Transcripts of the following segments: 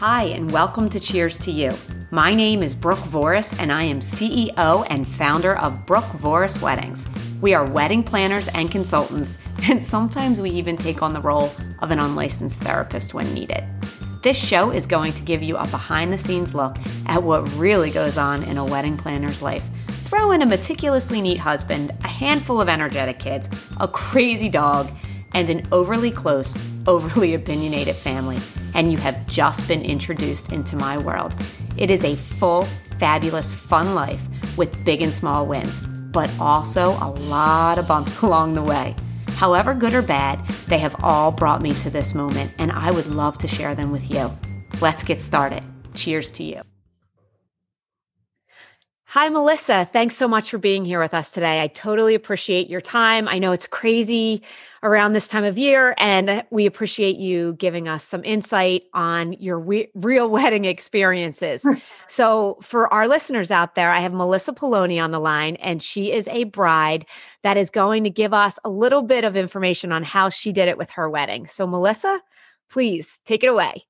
Hi, and welcome to Cheers to You. My name is Brooke Voris, and I am CEO and founder of Brooke Voris Weddings. We are wedding planners and consultants, and sometimes we even take on the role of an unlicensed therapist when needed. This show is going to give you a behind the scenes look at what really goes on in a wedding planner's life. Throw in a meticulously neat husband, a handful of energetic kids, a crazy dog, and an overly close, overly opinionated family, and you have just been introduced into my world. It is a full, fabulous, fun life with big and small wins, but also a lot of bumps along the way. However, good or bad, they have all brought me to this moment, and I would love to share them with you. Let's get started. Cheers to you. Hi, Melissa. Thanks so much for being here with us today. I totally appreciate your time. I know it's crazy around this time of year, and we appreciate you giving us some insight on your re- real wedding experiences. so, for our listeners out there, I have Melissa Poloni on the line, and she is a bride that is going to give us a little bit of information on how she did it with her wedding. So, Melissa, please take it away.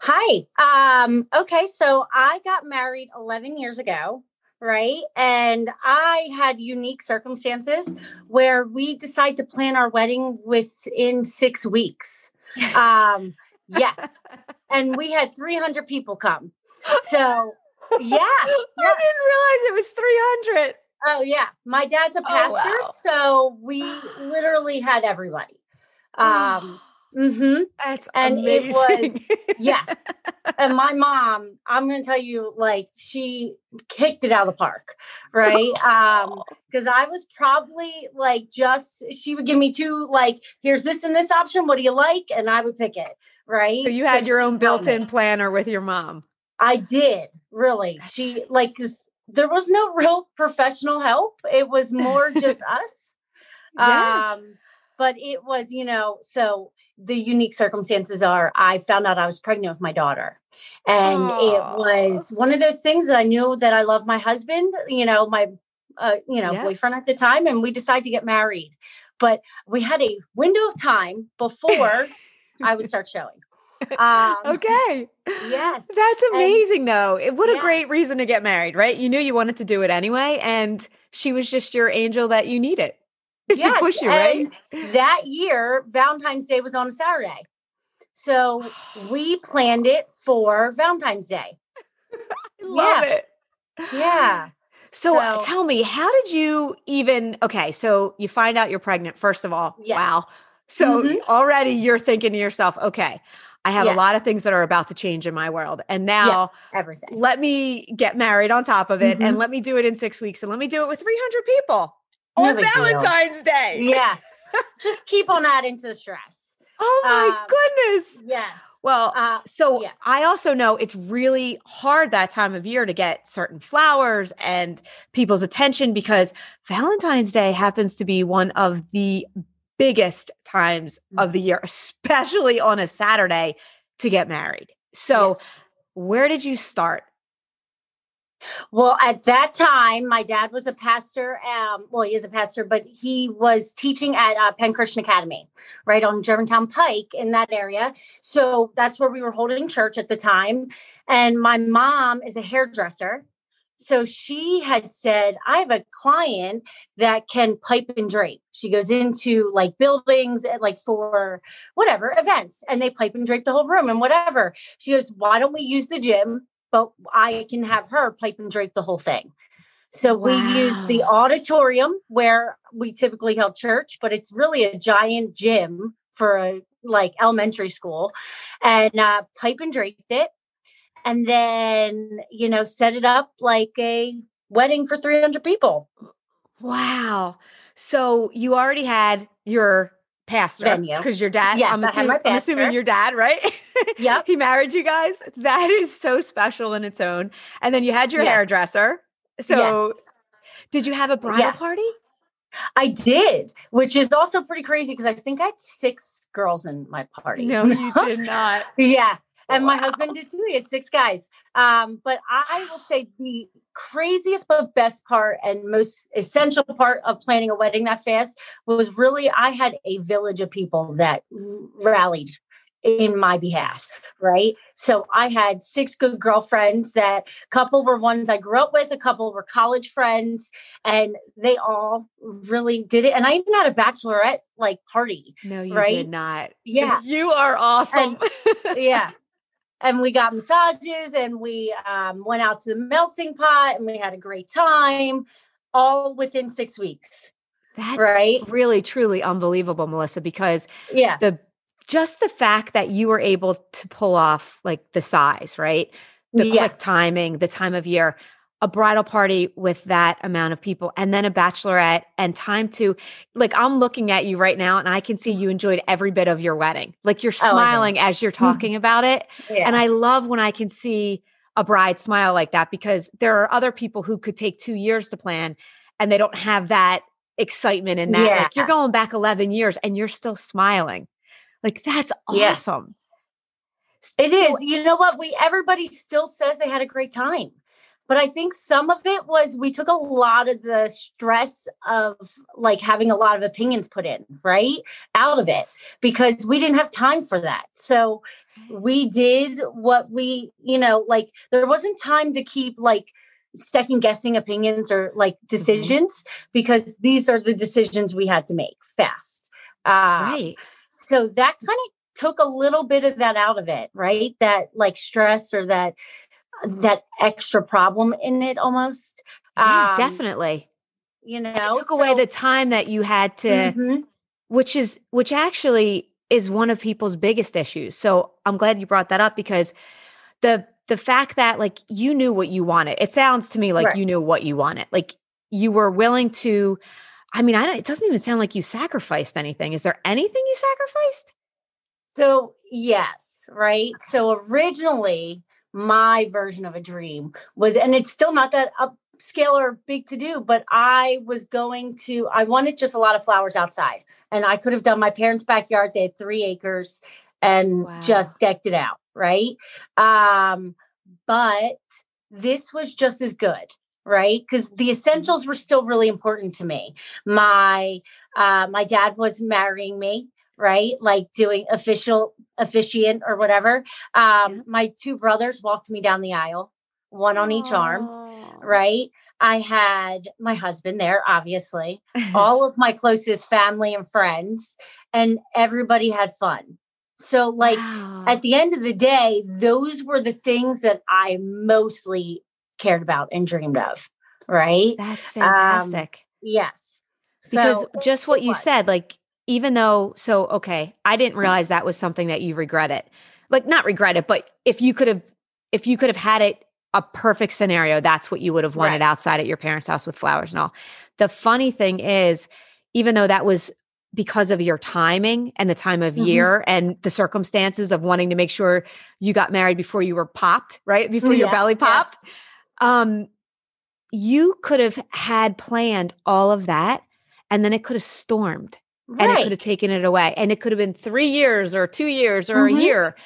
Hi. Um, okay, so I got married 11 years ago, right? And I had unique circumstances where we decided to plan our wedding within six weeks. Um, yes. and we had 300 people come. So, yeah. I didn't realize it was 300. Oh, yeah. My dad's a pastor, oh, wow. so we literally had everybody. Um, Mm-hmm. That's and amazing. it was yes. and my mom, I'm gonna tell you, like she kicked it out of the park, right? Um, because I was probably like just she would give me two, like, here's this and this option. What do you like? And I would pick it, right? So you had so your own built-in planner with your mom. I did, really. She like there was no real professional help. It was more just us. Yeah. Um, but it was, you know, so the unique circumstances are I found out I was pregnant with my daughter. And Aww. it was one of those things that I knew that I love my husband, you know, my uh, you know, yeah. boyfriend at the time and we decided to get married. But we had a window of time before I would start showing. Um, okay. Yes. That's amazing and, though. It, what yeah. a great reason to get married, right? You knew you wanted to do it anyway and she was just your angel that you needed. yes, to push you, right? that year, Valentine's Day was on a Saturday. So we planned it for Valentine's Day. love yeah. it. Yeah. So, so, tell me, how did you even okay, so you find out you're pregnant first of all. Yes. Wow. So mm-hmm. already you're thinking to yourself, okay, I have yes. a lot of things that are about to change in my world. And now everything. Let me get married on top of it mm-hmm. and let me do it in 6 weeks and let me do it with 300 people on Valentine's deal. Day. Yeah. Just keep on adding to the stress. Oh my um, goodness. Yes. Well, uh, so yeah. I also know it's really hard that time of year to get certain flowers and people's attention because Valentine's Day happens to be one of the biggest times of the mm-hmm. year, especially on a Saturday to get married. So, yes. where did you start? Well, at that time, my dad was a pastor. Um, well, he is a pastor, but he was teaching at uh, Penn Christian Academy, right on Germantown Pike in that area. So that's where we were holding church at the time. And my mom is a hairdresser. So she had said, I have a client that can pipe and drape. She goes into like buildings, like for whatever events, and they pipe and drape the whole room and whatever. She goes, Why don't we use the gym? But I can have her pipe and drape the whole thing. So wow. we use the auditorium where we typically held church, but it's really a giant gym for a like elementary school, and uh, pipe and draped it, and then you know set it up like a wedding for 300 people. Wow! So you already had your pastor because your dad. Yes, I'm, assuming, I'm assuming your dad, right? Yeah, he married you guys. That is so special in its own. And then you had your yes. hairdresser. So, yes. did you have a bridal yeah. party? I did, which is also pretty crazy because I think I had six girls in my party. No, you did not. yeah. And wow. my husband did too. He had six guys. Um, but I will say the craziest but best part and most essential part of planning a wedding that fast was really I had a village of people that rallied in my behalf, right? So I had six good girlfriends that couple were ones I grew up with, a couple were college friends, and they all really did it. And I even had a bachelorette like party. No, you right? did not. Yeah. You are awesome. And, yeah. And we got massages and we um, went out to the melting pot and we had a great time all within six weeks. That's right. really truly unbelievable, Melissa, because Yeah. the just the fact that you were able to pull off like the size, right? The quick timing, the time of year, a bridal party with that amount of people, and then a bachelorette and time to like I'm looking at you right now and I can see you enjoyed every bit of your wedding. Like you're Oh, smiling as you're mm-hmm. talking about it. Yeah. And I love when I can see a bride smile like that because there are other people who could take two years to plan and they don't have that excitement in that. Like you're going back 11 years and you're still smiling. Like that's Yeah. awesome. It So- is. You know what? We everybody still says they had a great time. But I think some of it was we took a lot of the stress of like having a lot of opinions put in, right? Out of it because we didn't have time for that. So we did what we, you know, like there wasn't time to keep like second guessing opinions or like decisions because these are the decisions we had to make fast. Uh, Right. so that kind of took a little bit of that out of it right that like stress or that that extra problem in it almost Yeah, Um, definitely. you know It took away the time that you had to Mhm. which is which actually is one of people's biggest issues. So I'm glad you brought that up because the the fact that like you knew what you wanted. It sounds to me like Right. you knew what you wanted. Like you were willing to I mean, I don't it doesn't even sound like you sacrificed anything. Is there anything you sacrificed? so yes right so originally my version of a dream was and it's still not that upscale or big to do but i was going to i wanted just a lot of flowers outside and i could have done my parents backyard they had three acres and Wow. just decked it out right? Um but this was just as good right? Because the essentials were still really important to me. My uh my dad was marrying me right? Like doing official officiant or whatever. Um my two brothers walked me down the aisle one on each arm right? I had my husband there obviously all of my closest family and friends and everybody had fun. So like Wow. at the end of the day those were the things that i mostly cared about and dreamed of right? That's fantastic. yes. Because So, just what you was. said like even though so okay i didn't realize that was something that you regretted like not regret it but if you could have if you could have had it a perfect scenario that's what you would have wanted Right. outside at your parents house with flowers and all the funny thing is even though that was because of your timing and the time of Mhm. year and the circumstances of wanting to make sure you got married before you were popped right before your Yeah, belly yeah. popped um you could have had planned all of that and then it could have stormed and it could have taken it away and it could have been three years or two years or Mhm. a year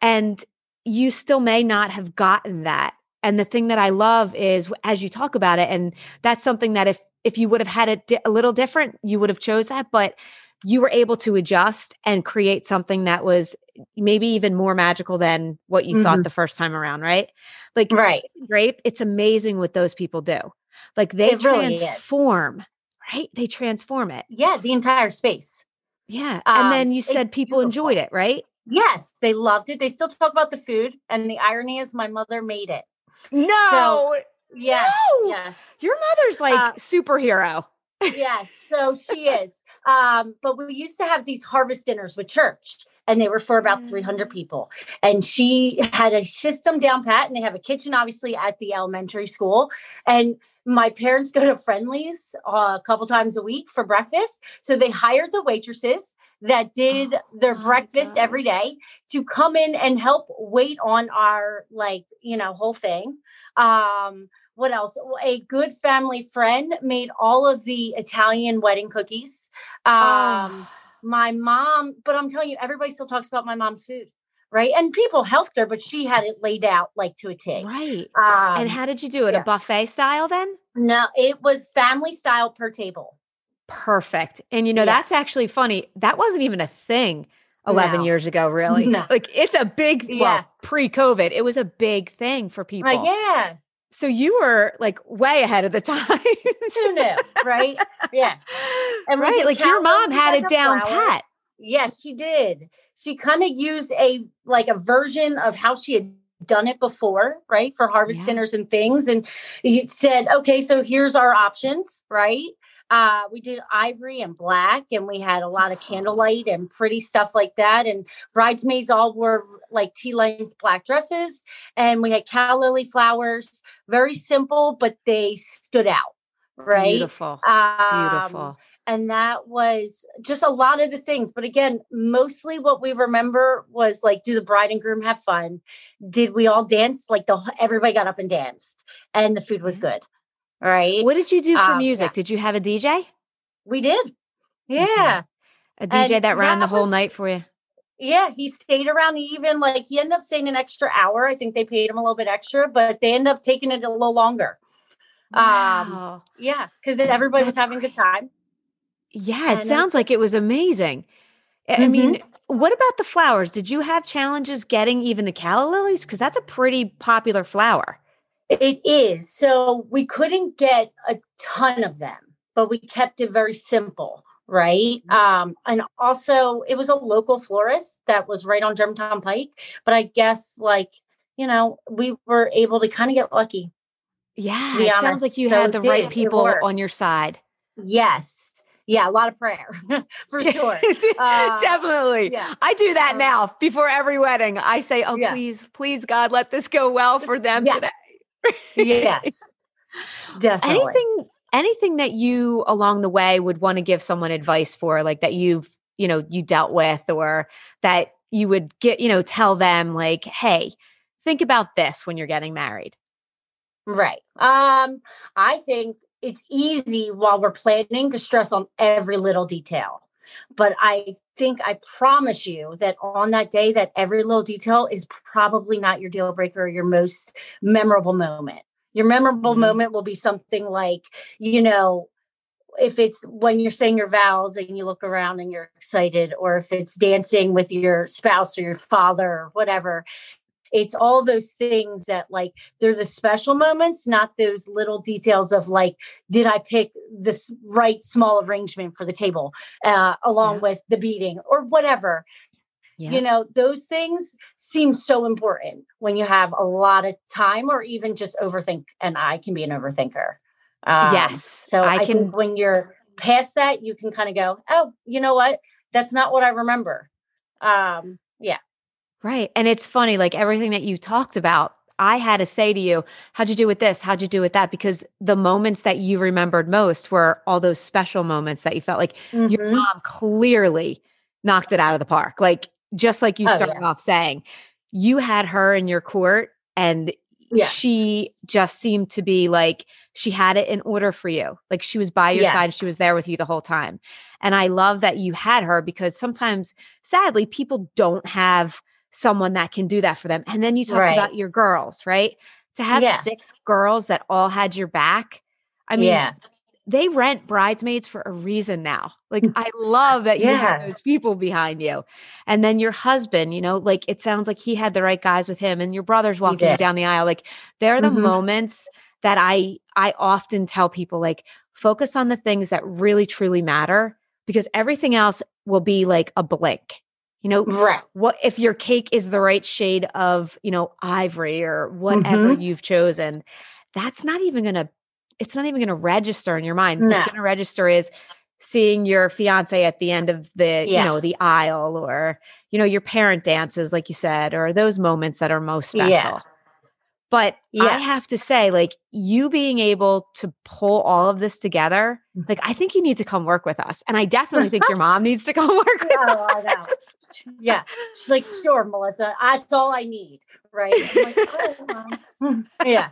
and you still may not have gotten that and the thing that i love is as you talk about it and that's something that if if you would have had it di- a little different you would have chose that but you were able to adjust and create something that was maybe even more magical than what you thought Mhm. the first time around right? Like right. Grape it's amazing what those people do. Like they It really transform right they transform it yeah the entire space yeah. Um, and then you said people enjoyed it, right? yes they loved it they still talk about the food and the irony is my mother made it No. yes no. yes Your mother's like Uh, superhero. yes so she is um but we used to have these harvest dinners with church and they were for about 300 Mm. people. And she had a system down pat and they have a kitchen obviously at the elementary school. And my parents go to Friendly's uh, a couple times a week for breakfast. So they hired the waitresses that did their Oh breakfast every day to come in and help wait on our like you know whole thing. Um what else? A good family friend made all of the italian wedding cookies. Um Oh, my mom but i'm telling you everybody still talks about my mom's food right and people helped her but she had it laid out like to a T. right. um and how did you do it? yeah. A buffet style then? no it was family style per table Perfect. And you know, that's actually funny. That wasn't even a thing 11 No. years ago, really. No. Like it's a big, well, Yeah. pre COVID, it was a big thing for people. Uh, yeah. So you were like way ahead of the times. Who knew? Right? Yeah. And right. Like your mom had it a down pat. Yes, she did. She kind of used a like a version of how she had done it before, right? For harvest Yeah. dinners and things. And he said, okay, so here's our options, right? Uh, we did ivory and black, and we had a lot of candlelight and pretty stuff like that. And bridesmaids all wore like tea length black dresses, and we had calla lily flowers. Very simple, but they stood out, right? Beautiful. Um, Beautiful. and that was just a lot of the things but again mostly what we remember was like do the bride and groom have fun did we all dance like the everybody got up and danced and the food was good right What did you do for um, music? yeah. Did you have a DJ? we did yeah A DJ And that ran the whole was- night for you? yeah he stayed around even like he ended up staying an extra hour i think they paid him a little bit extra but they ended up taking it a little longer um Wow. yeah because everybody was That's having a good time Yeah, it and sounds like it was amazing. I I mean, what about the flowers? Did you have challenges getting even the calla lilies? Because that's a pretty popular flower. It is. So we couldn't get a ton of them, but we kept it very simple, right? Mhm. Um, and also it was a local florist that was right on Germantown Pike. But I guess like, you know, we were able to kind of get lucky. Yeah, it sounds like you So had the right. People on your side. Yes. Yeah, a lot of prayer for sure. Uh, Definitely. yeah. I do that now before every wedding. I say, "Oh, Yeah. please, please, God, let this go well for them yeah. today." yes. Definitely. anything anything that you along the way would want to give someone advice for like that you've you know you dealt with or that you would get you know tell them like hey think about this when you're getting married Right. Um, I think it's easy while we're planning to stress on every little detail. But I think I promise you that on that day that every little detail is probably not your deal breaker or your most memorable moment. Your memorable Mhm. moment will be something like, you know, if it's when you're saying your vows and you look around and you're excited, or if it's dancing with your spouse or your father or whatever, it's all those things that like they're the special moments, not those little details of like, did I pick this right small arrangement for the table uh, along Yeah. with the beating or whatever? yeah You know, those things seem so important when you have a lot of time or even just overthink. And I can be an overthinker. Um, Yes, So I I, can- when you're past that, you can kind of go, oh, you know what? That's not what I remember. Um, yeah. Right and it's funny like everything that you talked about i had to say to you how'd you do with this how'd you do with that because the moments that you remembered most were all those special moments that you felt like your Mhm. mom clearly knocked it out of the park. Like just like you Oh, started yeah. off saying, you had her in your court and Yes. she just seemed to be like she had it in order for you. Like she was by your side, she was there with you the whole time. And I love that you had her because sometimes sadly people don't have someone that can do that for them. And then you talk Right. about your girls, right? To have Yes. six girls that all had your back. I mean, yeah. they rent bridesmaids for a reason now. Like I love that you have those people behind you. And then your husband, you know, like it sounds like he had the right guys with him and your brother's walking you down the aisle. Like they're the Mhm. moments that I I often tell people like focus on the things that really truly matter because everything else will be like a blink. You know, Right. what if your cake is the right shade of, you know, ivory or whatever Mhm. you've chosen, that's not even going to it's not even to register in your mind. What's going to register is seeing your fiance at the end of the, you know, the aisle or, you know, your parent dances like you said or those moments that are most special. Yeah. But I have to say like you being able to pull all of this together, Mm. like I think you need to come work with us. And I definitely think your mom needs to come work with Oh, I know. us. Yeah. She's like, sure, Melissa, that's all I need. Right. Like, "Oh, yeah,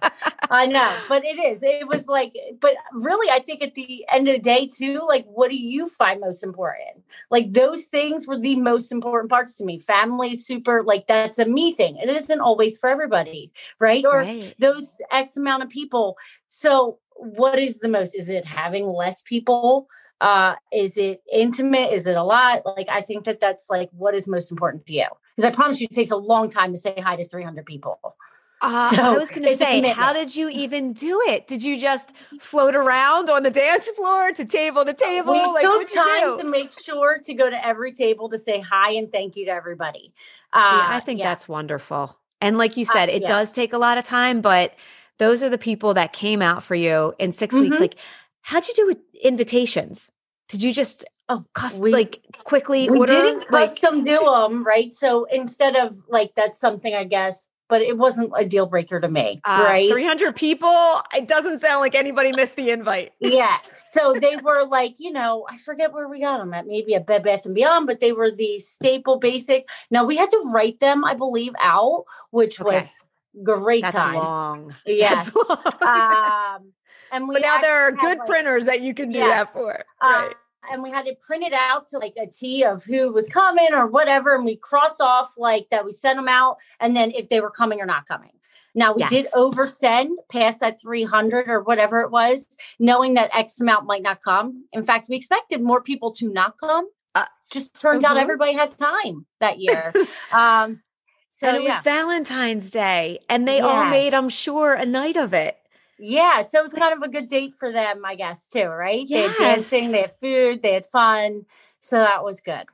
I know. But it is. It was like, but really, I think at the end of the day, too, like, what do you find most important? Like, those things were the most important parts to me. Family super, like, that's a me thing. It isn't always for everybody. Right. Or Right. Those X amount of people. So, what is the most? Is it having less people? Uh, is it intimate? Is it a lot? Like, I think that that's like what is most important to you. Because I promise you, it takes a long time to say hi to 300 people. Uh, so I was going to say, how did you even do it? Did you just float around on the dance floor to table to table? We like, took time to make sure to go to every table to say hi and thank you to everybody. Uh, See, I think yeah. that's wonderful. And like you said, uh, it yeah. does take a lot of time, but those are the people that came out for you in 6 mm-hmm. weeks. Like, how'd you do with invitations? Did you just oh, cust- we, like quickly we order? didn't custom do them, right? So instead of like that's something I guess but it wasn't a deal breaker to me. Uh, right. 300 people. It doesn't sound like anybody missed the invite. yeah. So they were like, you know, I forget where we got them at, maybe a Bed Bath and Beyond, but they were the staple basic. Now we had to write them, I believe, out, which okay. was great That's time. long. Yes. Long. um, and we but now there are good like, printers that you can do yes, that for. Right and we had to print it printed out to like a T of who was coming or whatever. And we cross off like that we sent them out and then if they were coming or not coming. Now we yes. did oversend past that 300 or whatever it was, knowing that X amount might not come. In fact, we expected more people to not come. Uh, Just turns out mm-hmm. everybody had time that year. um, so and it yeah. was Valentine's Day, and they yes. all made, I'm sure, a night of it. Yeah, so it was kind of a good date for them, I guess, too, right? Yes. They had dancing, they had food, they had fun. So that was good.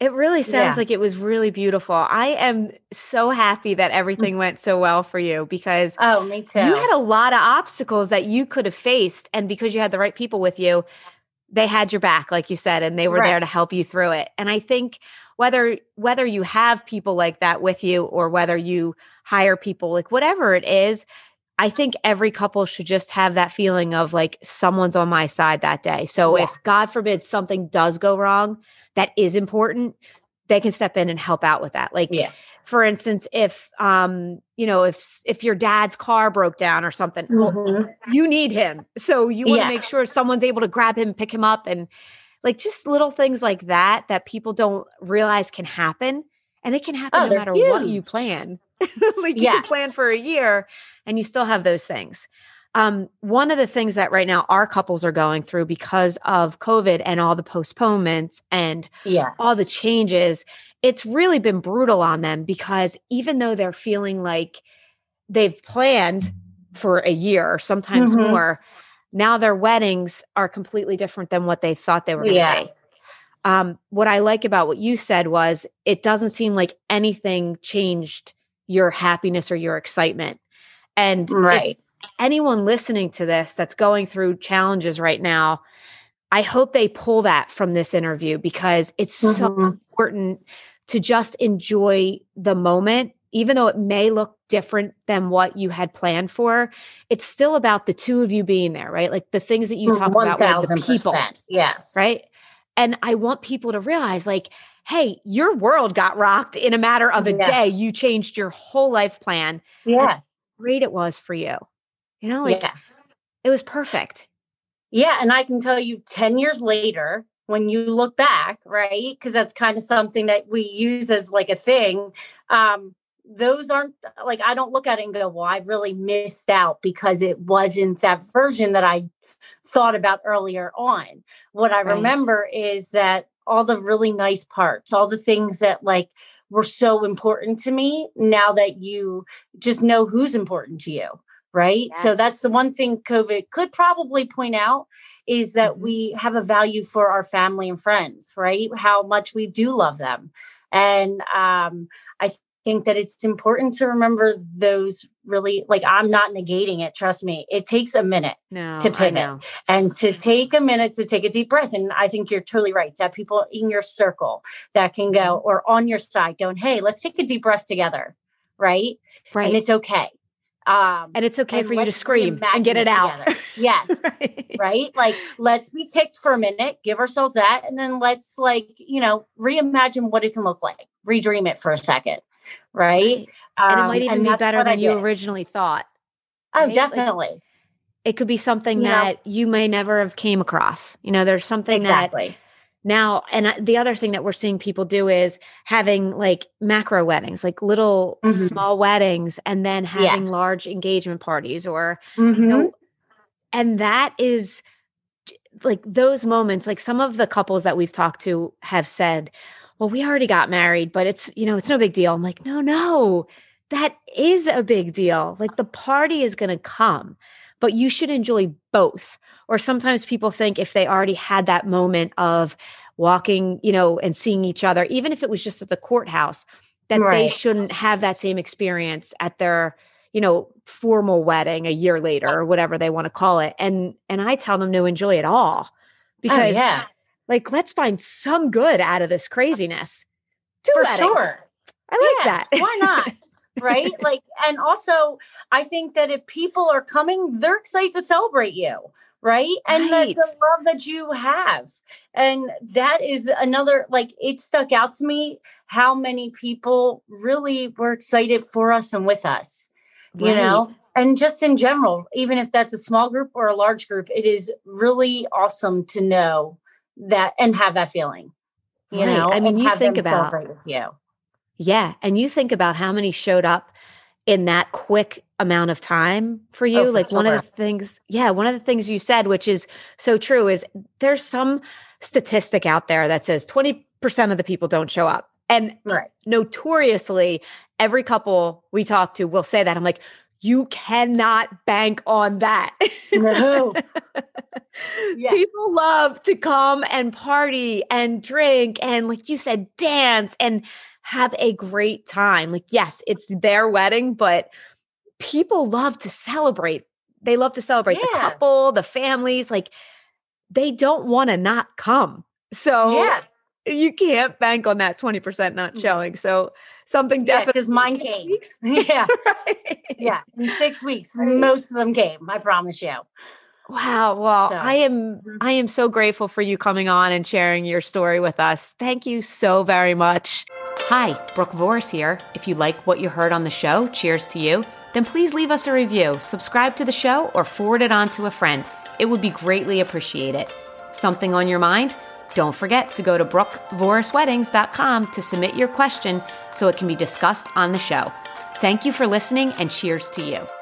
It really sounds yeah. like it was really beautiful. I am so happy that mm. everything went so well for you because Oh, me too. You had a lot of obstacles that you could have faced and because you had the right people with you, they had your back like you said and they were right. there to help you through it. And I think whether whether you have people like that with you or whether you hire people like whatever it is, I think every couple should just have that feeling of like someone's on my side that day. So yeah. if God forbid something does go wrong that is important, they can step in and help out with that. Like yeah. for instance, if um, you know, if if your dad's car broke down or something, mm-hmm. well, you need him. So you want to yes. make sure someone's able to grab him, pick him up and like just little things like that that people don't realize can happen. And it can happen oh, no matter huge. what you plan. like you yes. can plan for a year and you still have those things. Um, one of the things that right now our couples are going through because of COVID and all the postponements and yes. all the changes, it's really been brutal on them because even though they're feeling like they've planned for a year or sometimes mm-hmm. more, now their weddings are completely different than what they thought they were going to yeah. be. Um, what I like about what you said was it doesn't seem like anything changed your happiness or your excitement. And right. anyone listening to this that's going through challenges right now, I hope they pull that from this interview because it's mm-hmm. so important to just enjoy the moment even though it may look different than what you had planned for, it's still about the two of you being there, right? Like the things that you talk 1, about with the people. Yes. Right. And I want people to realize, like, hey, your world got rocked in a matter of a yeah. day. You changed your whole life plan. Yeah. great it was for you. You know, like yes. it was perfect. Yeah. And I can tell you 10 years later, when you look back, right? Because that's kind of something that we use as like a thing. Um, those aren't like I don't look at it and go, well, I really missed out because it wasn't that version that I thought about earlier on. What I right. remember is that all the really nice parts, all the things that like were so important to me now that you just know who's important to you. Right. Yes. So that's the one thing COVID could probably point out is that mm-hmm. we have a value for our family and friends, right? How much we do love them. And um, I think that it's important to remember those really like I'm not negating it. Trust me, it takes a minute no, to pivot and to take a minute to take a deep breath. And I think you're totally right. To have people in your circle that can go mm-hmm. or on your side going, hey, let's take a deep breath together. Right. Right. And it's okay. Um, and it's okay and for you to scream and get it out. Yes. right. right. Like, let's be ticked for a minute, give ourselves that, and then let's, like, you know, reimagine what it can look like, redream it for a second right? Um, and it might even be better than you originally thought. Oh, right? definitely. Like, it could be something you that know, you may never have came across. You know, there's something exactly. that now and the other thing that we're seeing people do is having like macro weddings like little mm-hmm. small weddings and then having yes. large engagement parties or mm-hmm. you know, and that is like those moments, like some of the couples that we've talked to have said, well, we already got married, but it's, you know, it's no big deal. I'm like, no, no, that is a big deal. Like the party is going to come, but you should enjoy both. Or sometimes people think if they already had that moment of walking, you know, and seeing each other, even if it was just at the courthouse, that right. they shouldn't have that same experience at their, you know, formal wedding a year later oh. or whatever they want to call it. And and I tell them to enjoy it all. Oh, because oh, yeah. Like let's find some good out of this uh, craziness. Two For weddings. sure. I like yeah, that. why not? right? Like, and also, I think that if people are coming, they're excited to celebrate you, right? And right. The, the love that you have. And that is another, like, it stuck out to me how many people really were excited for us and with us, right. you know? And just in general, even if that's a small group or a large group, it is really awesome to know that and have that feeling. You right. know, I mean, you think about with you. Yeah. And you think about how many showed up in that quick amount of time for oh, you. Oh, like one of the things, yeah, one of the things you said, which is so true, is there's some statistic out there that says 20% of the people don't show up. And right. notoriously, every couple we talk to will say that. I'm like, you cannot bank on that. No. yeah. People love to come and party and drink and, like you said, dance and have a great time. Like, yes, it's their wedding, but people love to celebrate. They love to celebrate yeah. the couple, the families. Like, they don't want to not come. So, yeah. You can't bank on that 20% not mm. showing. So something definitely because mine came. Yeah. right. Yeah. In six weeks. Most of them came, I promise you. Wow. Well, so. I am mm-hmm. I am so grateful for you coming on and sharing your story with us. Thank you so very much. Hi, Brooke Voris here. If you like what you heard on the show, cheers to you, then please leave us a review, subscribe to the show, or forward it on to a friend. It would be greatly appreciated. Something on your mind? Don't forget to go to brookvorisweddings.com to submit your question so it can be discussed on the show. Thank you for listening and cheers to you.